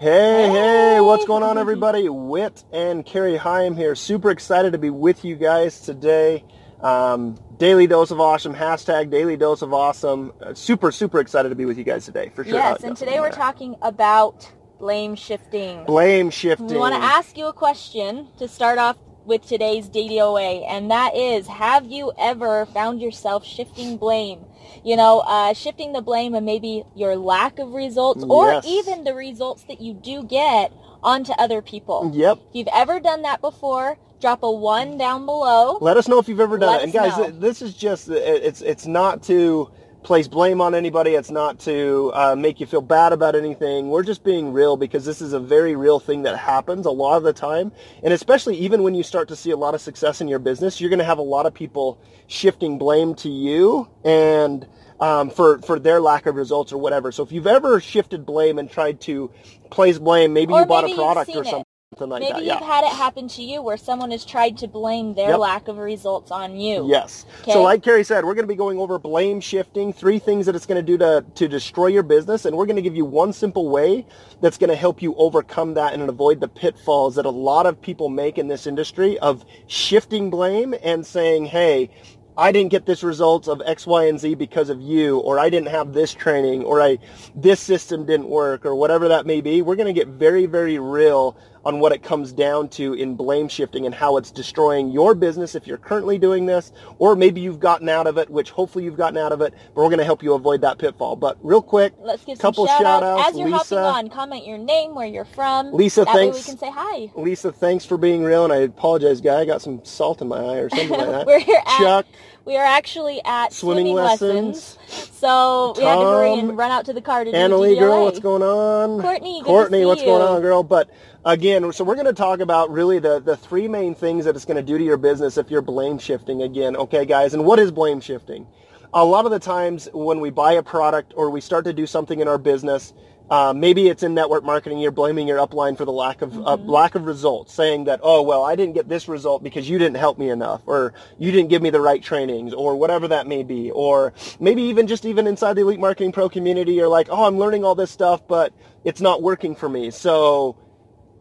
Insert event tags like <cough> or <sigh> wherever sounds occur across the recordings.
Hey, hey, what's going on, everybody? <laughs> Wit and Carrie Hyam here. Super excited to be with you guys today. Um, daily dose of awesome, hashtag daily dose of awesome. Uh, super, super excited to be with you guys today, for sure. Yes, and today we're talking about blame shifting. Blame shifting. We want to ask you a question to start off with today's DDOA, and that is, have you ever found yourself shifting blame? You know, uh, shifting the blame and maybe your lack of results, or Yes. even the results that you do get onto other people. Yep. If you've ever done that before, drop a one down below. Let us know if you've ever done Let it. And guys, know. this is just, it's, it's not to place blame on anybody. It's not to uh, make you feel bad about anything. We're just being real because this is a very real thing that happens a lot of the time. And especially even when you start to see a lot of success in your business, you're going to have a lot of people shifting blame to you and um, for for their lack of results or whatever. So if you've ever shifted blame and tried to place blame, maybe Or you bought a product or it. Something. like Maybe that. you've yeah. had it happen to you where someone has tried to blame their Yep. lack of results on you. Yes. So like Carrie said, we're going to be going over blame shifting, three things that it's going to do to, to destroy your business. And we're going to give you one simple way that's going to help you overcome that and avoid the pitfalls that a lot of people make in this industry of shifting blame and saying, hey, I didn't get this result of X, Y, and Z because of you, or I didn't have this training, or I, this system didn't work, or whatever that may be. We're going to get very, very real on what it comes down to in blame shifting and how it's destroying your business if you're currently doing this, or maybe you've gotten out of it, which hopefully you've gotten out of it, but we're going to help you avoid that pitfall. But real quick, Let's give couple shout, shout outs. outs. As you're Lisa, hopping on, comment your name, where you're from. Lisa, that thanks. way we can say hi. Lisa, thanks for being real, and I apologize, guy. I got some salt in my eye or something like <laughs> that. We're here at Chuck, we are actually at swimming, swimming, lessons. So we had to hurry and run out to the car to do Annalie, DDOA. girl, what's going on? Courtney, Courtney, what's you. going on, girl? But again, so we're going to talk about really the, the three main things that it's going to do to your business if you're blame shifting again. Okay, guys, and what is blame shifting? A lot of the times when we buy a product or we start to do something in our business, uh, maybe it's in network marketing. You're blaming your upline for the lack of uh, Mm-hmm. lack of results, saying that, oh well, I didn't get this result because you didn't help me enough, or you didn't give me the right trainings, or whatever that may be, or maybe even just even inside the Elite Marketing Pro community, you're like, oh, I'm learning all this stuff, but it's not working for me, so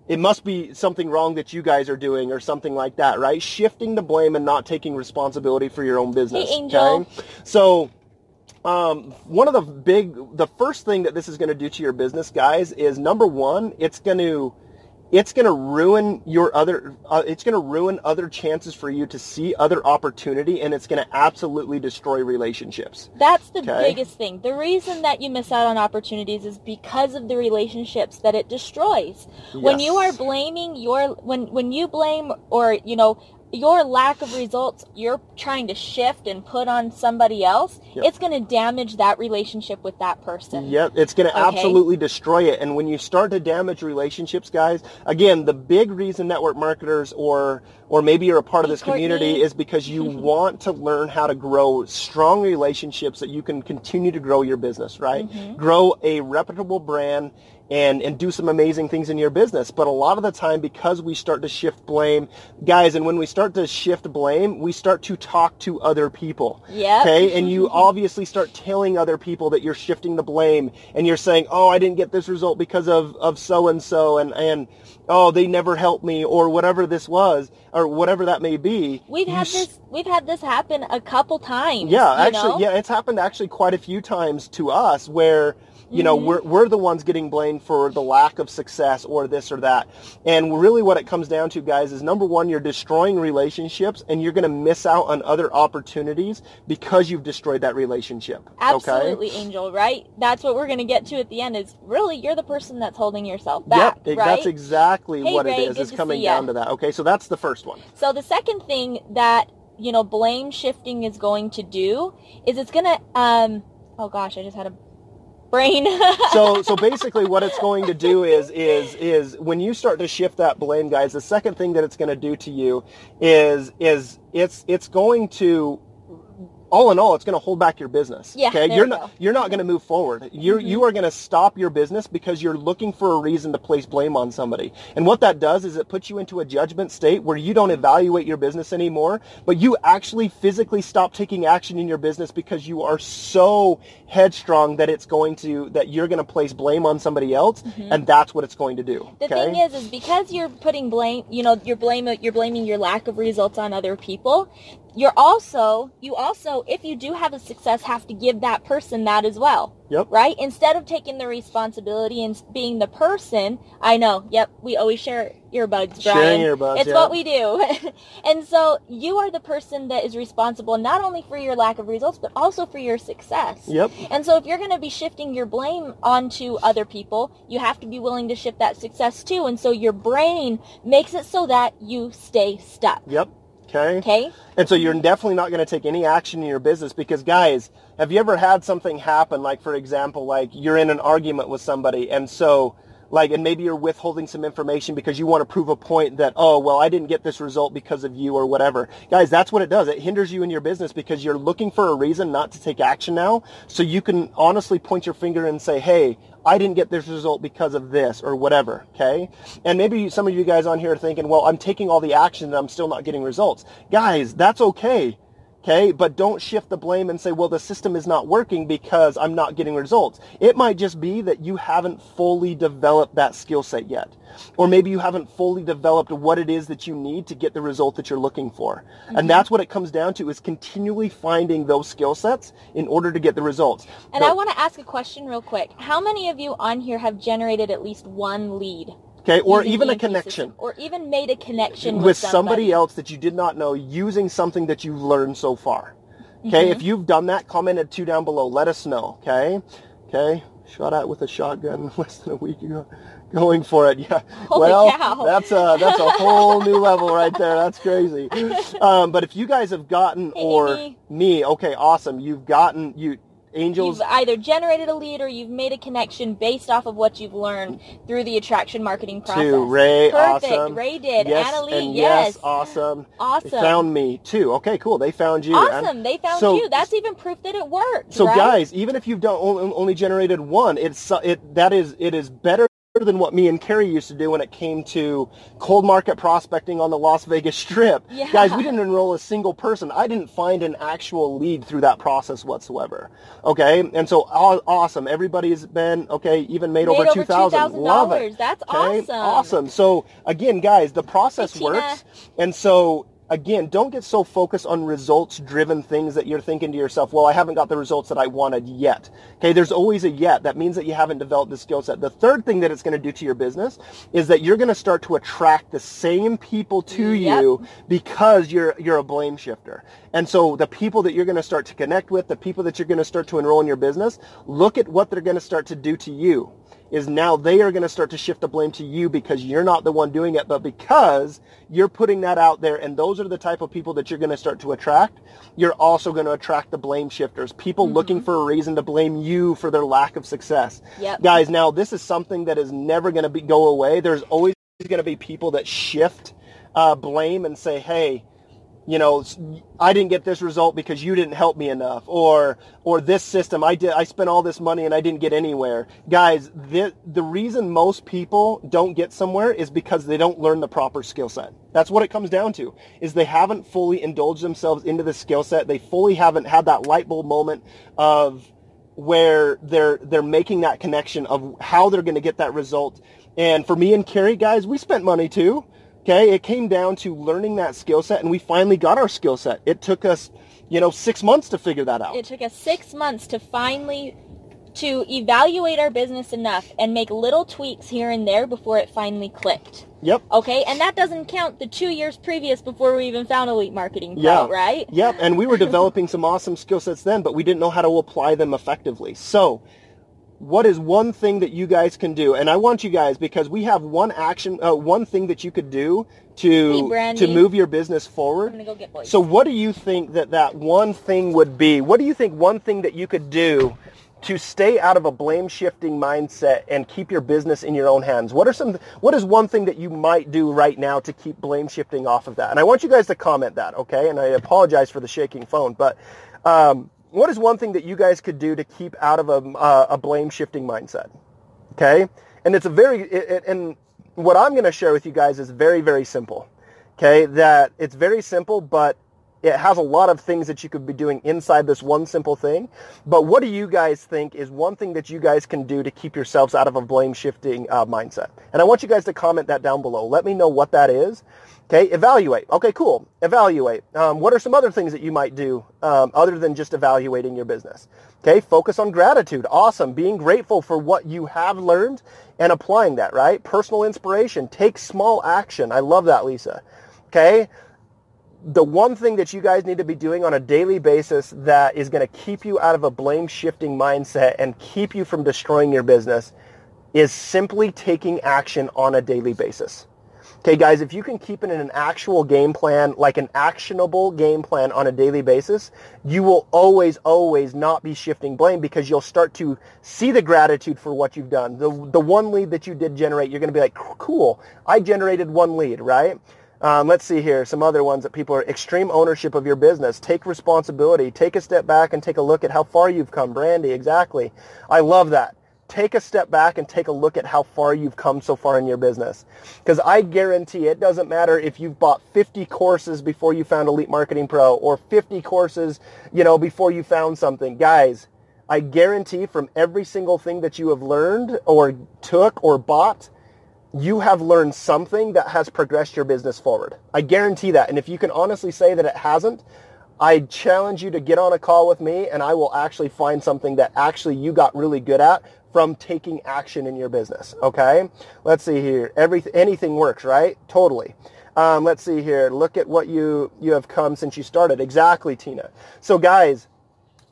it must be something wrong that you guys are doing or something like that, right? Shifting the blame and not taking responsibility for your own business. Hey, Angel. Okay? So um, one of the big, the first thing that this is going to do to your business, guys, is number one, it's going to, it's going to ruin your other, uh, it's going to ruin other chances for you to see other opportunity, and it's going to absolutely destroy relationships. That's the Okay. biggest thing. The reason that you miss out on opportunities is because of the relationships that it destroys. When you are blaming your when when you blame or you know your lack of results you're trying to shift and put on somebody else, Yep. it's going to damage that relationship with that person. Yep, it's going to Okay. absolutely destroy it. And when you start to damage relationships, guys, again, the big reason network marketers or or maybe you're a part of this community is because you <laughs> want to learn how to grow strong relationships that you can continue to grow your business, right? Mm-hmm. Grow a reputable brand and and do some amazing things in your business. But a lot of the time because we start to shift blame, guys, and when we start to shift blame, we start to talk to other people. Yep. Okay? And you obviously start telling other people that you're shifting the blame and you're saying, "Oh, I didn't get this result because of of so and so and and oh, they never helped me or whatever this was or whatever that may be." We've had this we've had this happen a couple times. yeah, actually, know? yeah, it's happened actually quite a few times to us where you know Mm-hmm. we're we're the ones getting blamed for the lack of success or this or that. And really, what it comes down to, guys, is number one, you're destroying relationships, and you're going to miss out on other opportunities because you've destroyed that relationship. Okay. Absolutely, Angel, right? That's what we're going to get to at the end is really you're the person that's holding yourself back, Yep, right? that's exactly Hey, what Ray, it is. It's coming down to that. Okay, so that's the first one. So the second thing that, you know, blame shifting is going to do is it's going to um oh gosh, I just had a brain. <laughs> so so basically what it's going to do is is is when you start to shift that blame guys the second thing that it's going to do to you is is it's it's going to all in all, it's going to hold back your business. Yeah, okay, you're not go. Mm-hmm. you're not going to move forward. You're you are going to stop your business because you're looking for a reason to place blame on somebody. And what that does is it puts you into a judgment state where you don't evaluate your business anymore, but you actually physically stop taking action in your business because you are so headstrong that it's going to that you're going to place blame on somebody else, and that's what it's going to do. Mm-hmm. The okay? thing is, is because you're putting blame, you know, you're blame, you're blaming your lack of results on other people. You're also, you also, if you do have a success, have to give that person that as well. Yep. Right? Instead of taking the responsibility and being the person, I know, yep, we always share earbuds, Brian. Sharing earbuds, It's yeah. what we do. <laughs> and so you are the person that is responsible not only for your lack of results, but also for your success. Yep. And so if you're going to be shifting your blame onto other people, you have to be willing to shift that success too. And so your brain makes it so that you stay stuck. Yep. Okay. Okay? And so you're definitely not going to take any action in your business because guys, have you ever had something happen like for example, like you're in an argument with somebody and so like and maybe you're withholding some information because you want to prove a point that oh well I didn't get this result because of you or whatever. Guys, that's what it does. It hinders you in your business because you're looking for a reason not to take action now so you can honestly point your finger and say, "Hey, I didn't get this result because of this or whatever, okay? And maybe some of you guys on here are thinking, well, I'm taking all the action and I'm still not getting results. Guys, that's okay, okay? But don't shift the blame and say, well, the system is not working because I'm not getting results. It might just be that you haven't fully developed that skill set yet. Or maybe you haven't fully developed what it is that you need to get the result that you're looking for. And mm-hmm. that's what it comes down to is continually finding those skill sets in order to get the results. And I want to ask a question real quick. How many of you on here have generated at least one lead? Okay, or even a connection. Or even made a connection with, with somebody else that you did not know using something that you've learned so far. Okay, Mm-hmm. if you've done that, commented two down below. Let us know. Okay, okay. Shot at with a shotgun <laughs> less than a week ago. Going for it, yeah. <laughs> Holy well, cow. that's a that's a whole new <laughs> level right there. That's crazy. Um, but if you guys have gotten Hey, or Amy. me, okay, awesome. You've gotten you angels. You've either generated a lead or you've made a connection based off of what you've learned through the attraction marketing process. To Ray, Perfect. awesome. Ray did. Yes, Anna Lee, and yes. yes, awesome. Awesome. They found me too. Okay, cool. They found you. And- Awesome. They found so- you. That's even proof that it worked. So right? guys, even if you've done only, only generated one, it's uh, it that is it is better than what me and Carrie used to do when it came to cold market prospecting on the Las Vegas Strip. <laughs> Yeah. Guys, we didn't enroll a single person. I didn't find an actual lead through that process whatsoever. Okay, and so awesome. Everybody's been okay, even made, Made over over two thousand. Love $2,000. it. That's Okay? awesome. Awesome. So again, guys, the process Hey, works, and so again, don't get so focused on results driven things that you're thinking to yourself, well, I haven't got the results that I wanted yet. Okay, there's always a yet. That means that you haven't developed the skill set. The third thing that it's going to do to your business is that you're going to start to attract the same people to Yep. you because you're you're a blame shifter. And so the people that you're going to start to connect with, the people that you're going to start to enroll in your business, look at what they're going to start to do to you is now they are going to start to shift the blame to you because you're not the one doing it, but because you're putting that out there and those are the type of people that you're going to start to attract, you're also going to attract the blame shifters, people looking for a reason to blame you for their lack of success. Yep. Guys, now this is something that is never going to be, go away. There's always going to be people that shift uh, blame and say, hey, you know, I didn't get this result because you didn't help me enough, or or this system, I did, I spent all this money and I didn't get anywhere. Guys, the the reason most people don't get somewhere is because they don't learn the proper skill set. That's what it comes down to. Is they haven't fully indulged themselves into the skill set. They fully haven't had that light bulb moment of where they're they're making that connection of how they're going to get that result. And for me and Carrie, guys, we spent money too. Okay, it came down to learning that skill set, and we finally got our skill set. It took us, you know, six months to figure that out. It took us six months to finally to evaluate our business enough and make little tweaks here and there before it finally clicked. Yep. Okay, and that doesn't count the two years previous before we even found Elite Marketing Pro, Yeah. right? Yep. And we were <laughs> developing some awesome skill sets then, but we didn't know how to apply them effectively. So, what is one thing that you guys can do? And I want you guys because we have one action, uh, one thing that you could do to Brandy. to move your business forward. go. So what do you think that that one thing would be? What do you think one thing that you could do to stay out of a blame shifting mindset and keep your business in your own hands? What are some what is one thing that you might do right now to keep blame shifting off of that? And I want you guys to comment that, okay? And I apologize for the shaking phone, but Um, what is one thing that you guys could do to keep out of a, uh, a blame shifting mindset? Okay, and it's a very it, it, and what I'm going to share with you guys is very very simple. Okay, that it's very simple, but it has a lot of things that you could be doing inside this one simple thing. But what do you guys think is one thing that you guys can do to keep yourselves out of a blame shifting uh, mindset? And I want you guys to comment that down below. Let me know what that is. Okay, evaluate. Okay, cool. Evaluate. Um, what are some other things that you might do um, other than just evaluating your business? Okay, focus on gratitude. Awesome. Being grateful for what you have learned and applying that, right? Personal inspiration. Take small action. I love that, Lisa. Okay, the one thing that you guys need to be doing on a daily basis that is going to keep you out of a blame shifting mindset and keep you from destroying your business is simply taking action on a daily basis. Okay, guys, if you can keep it in an actual game plan, like an actionable game plan on a daily basis, you will always, always not be shifting blame because you'll start to see the gratitude for what you've done. The, the one lead that you did generate, you're going to be like, cool, I generated one lead, right? Um, let's see here, some other ones that people are extreme ownership of your business. Take responsibility. Take a step back and take a look at how far you've come. Brandy, exactly. I love that. Take a step back and take a look at how far you've come so far in your business. Because I guarantee it doesn't matter if you've bought 50 courses before you found Elite Marketing Pro or 50 courses, you know, before you found something. Guys, I guarantee from every single thing that you have learned or took or bought, you have learned something that has progressed your business forward. I guarantee that. And if you can honestly say that it hasn't, I challenge you to get on a call with me and I will actually find something that actually you got really good at from taking action in your business. Okay. Let's see here. Every, anything works, right? Totally. Um, let's see here. Look at what you, you have come since you started. Exactly, Tina. So guys,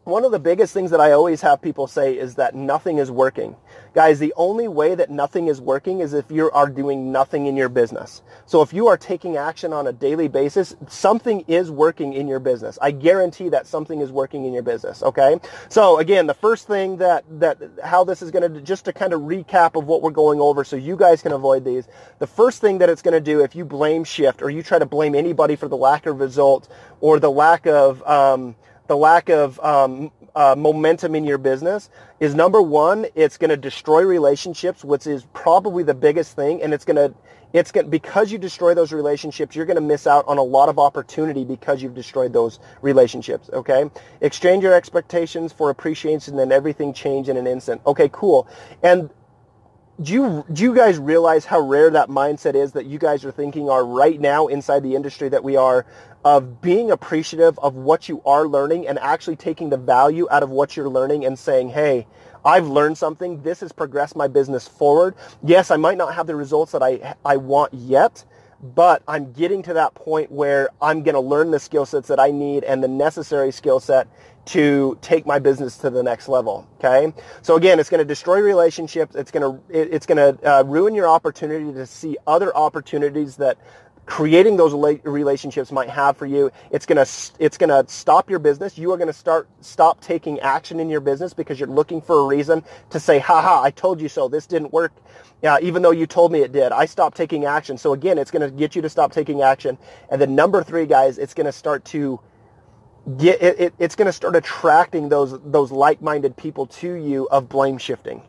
one of the biggest things that I always have people say is that nothing is working. Guys, the only way that nothing is working is if you are doing nothing in your business. So if you are taking action on a daily basis, something is working in your business. I guarantee that something is working in your business, okay? So again, the first thing that, that how this is going to, just to kind of recap of what we're going over so you guys can avoid these, the first thing that it's going to do if you blame shift or you try to blame anybody for the lack of result or the lack of, um, the lack of um, uh, momentum in your business is number one, it's going to destroy relationships, which is probably the biggest thing, and it's going to it's going because you destroy those relationships, you're going to miss out on a lot of opportunity because you've destroyed those relationships. Okay, exchange your expectations for appreciation, and everything change in an instant. Okay, cool, and do you do you guys realize how rare that mindset is that you guys are thinking are right now inside the industry that we are of being appreciative of what you are learning and actually taking the value out of what you're learning and saying, hey, I've learned something. This has progressed my business forward. Yes, I might not have the results that I, I want yet, but I'm getting to that point where I'm going to learn the skill sets that I need and the necessary skill set to take my business to the next level. Okay. So again, it's going to destroy relationships. It's going to, it's going to uh, ruin your opportunity to see other opportunities that creating those relationships might have for you. It's going to it's going to stop your business. You are going to start stop taking action in your business because you're looking for a reason to say, "Ha I told you so. This didn't work." Yeah, even though you told me it did. I stopped taking action. So again, it's going to get you to stop taking action. And then number 3, guys, it's going to start to get it, it it's going to start attracting those those like-minded people to you of blame shifting.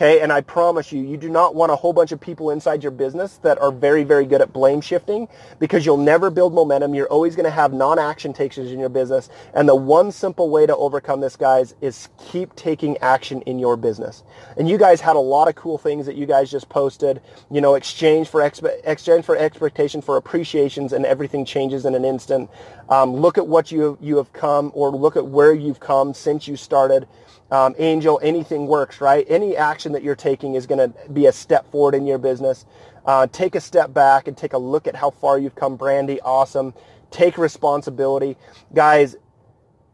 Okay, and I promise you, you do not want a whole bunch of people inside your business that are very, very good at blame shifting because you'll never build momentum. You're always going to have non-action takers in your business. And the one simple way to overcome this, guys, is keep taking action in your business. And you guys had a lot of cool things that you guys just posted. You know, exchange for expe- exchange for expectation for appreciations, and everything changes in an instant. Um, look at what you you have come, or look at where you've come since you started um, angel, anything works, right? Any action that you're taking is going to be a step forward in your business. Uh, take a step back and take a look at how far you've come, Brandy. Awesome. Take responsibility. Guys,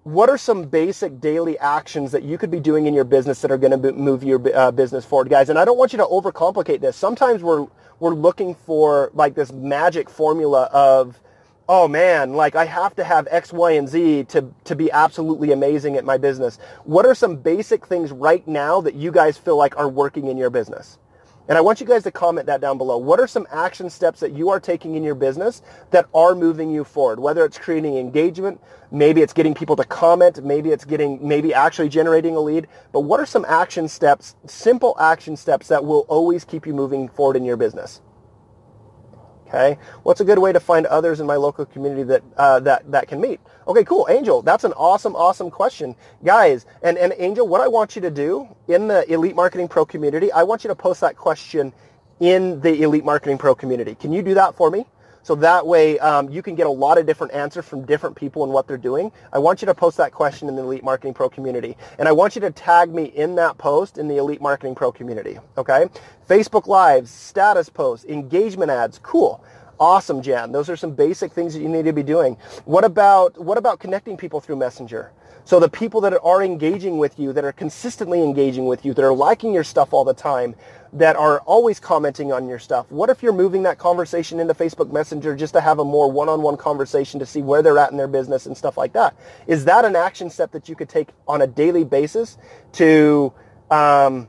what are some basic daily actions that you could be doing in your business that are going to move your uh, business forward, guys? And I don't want you to overcomplicate this. Sometimes we're we're looking for like this magic formula of oh man, like I have to have X, Y, and Z to, to be absolutely amazing at my business. What are some basic things right now that you guys feel like are working in your business? And I want you guys to comment that down below. What are some action steps that you are taking in your business that are moving you forward? Whether it's creating engagement, maybe it's getting people to comment, maybe it's getting, maybe actually generating a lead. But what are some action steps, simple action steps that will always keep you moving forward in your business? Okay. What's a good way to find others in my local community that uh, that that can meet? Okay, cool. Angel, that's an awesome, awesome question, guys. And and Angel, what I want you to do in the Elite Marketing Pro community, I want you to post that question in the Elite Marketing Pro community. Can you do that for me? So that way um, you can get a lot of different answers from different people and what they're doing. I want you to post that question in the Elite Marketing Pro community. And I want you to tag me in that post in the Elite Marketing Pro community. Okay? Facebook Lives, status posts, engagement ads. Cool. Awesome, Jan. Those are some basic things that you need to be doing. What about what about connecting people through Messenger? So the people that are engaging with you, that are consistently engaging with you, that are liking your stuff all the time, that are always commenting on your stuff. What if you're moving that conversation into Facebook Messenger just to have a more one-on-one conversation to see where they're at in their business and stuff like that? Is that an action step that you could take on a daily basis to um,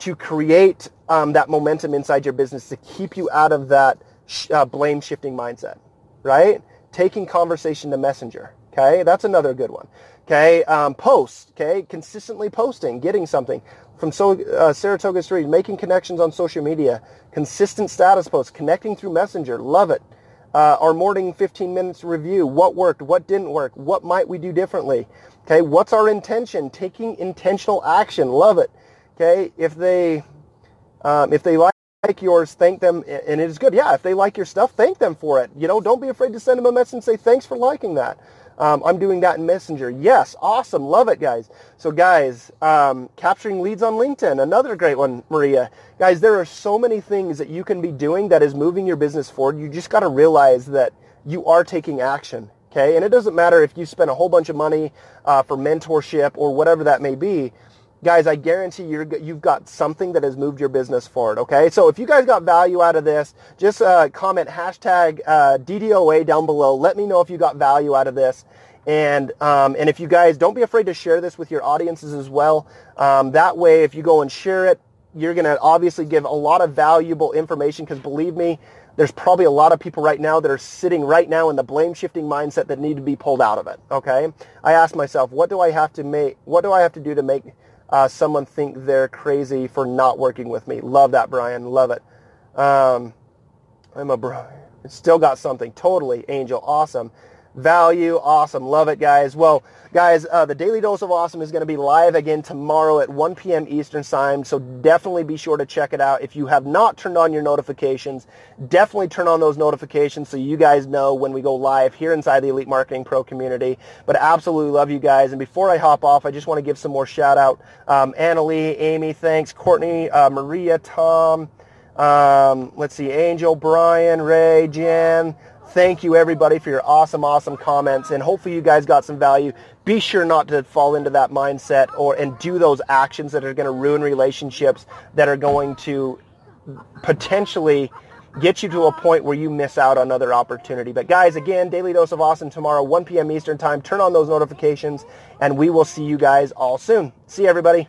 to create um, that momentum inside your business to keep you out of that uh, blame shifting mindset, right? Taking conversation to Messenger. Okay, that's another good one. Okay, um, post. Okay, consistently posting, getting something from so, uh, Saratoga Street, making connections on social media, consistent status posts, connecting through Messenger. Love it. Uh, our morning 15 minutes review. What worked? What didn't work? What might we do differently? Okay, what's our intention? Taking intentional action. Love it. Okay, if they um, if they like yours, thank them, and it is good. Yeah, if they like your stuff, thank them for it. You know, don't be afraid to send them a message and say thanks for liking that. Um, I'm doing that in Messenger. Yes, awesome. Love it, guys. So, guys, um, capturing leads on LinkedIn, another great one, Maria. Guys, there are so many things that you can be doing that is moving your business forward. You just got to realize that you are taking action. Okay, and it doesn't matter if you spend a whole bunch of money uh, for mentorship or whatever that may be guys, I guarantee you're, you've got something that has moved your business forward, okay? So if you guys got value out of this, just uh, comment hashtag uh, DDOA down below. Let me know if you got value out of this. And, um, and if you guys, don't be afraid to share this with your audiences as well. Um, that way, if you go and share it, you're going to obviously give a lot of valuable information because believe me, there's probably a lot of people right now that are sitting right now in the blame shifting mindset that need to be pulled out of it. Okay. I ask myself, what do I have to make, what do I have to do to make uh, someone think they're crazy for not working with me. Love that, Brian. Love it. Um, I'm a bro. Still got something. Totally, Angel. Awesome value. Awesome. Love it, guys. Well, guys, uh, the Daily Dose of Awesome is going to be live again tomorrow at 1 p.m. Eastern Time, so definitely be sure to check it out. If you have not turned on your notifications, definitely turn on those notifications so you guys know when we go live here inside the Elite Marketing Pro community. But absolutely love you guys. And before I hop off, I just want to give some more shout out. Um, Annalie, Amy, thanks. Courtney, uh, Maria, Tom, um, let's see, Angel, Brian, Ray, Jan, Thank you everybody for your awesome, awesome comments and hopefully you guys got some value. Be sure not to fall into that mindset or and do those actions that are going to ruin relationships that are going to potentially get you to a point where you miss out on other opportunity. But guys, again, Daily Dose of Awesome tomorrow, 1 p.m. Eastern Time. Turn on those notifications and we will see you guys all soon. See everybody.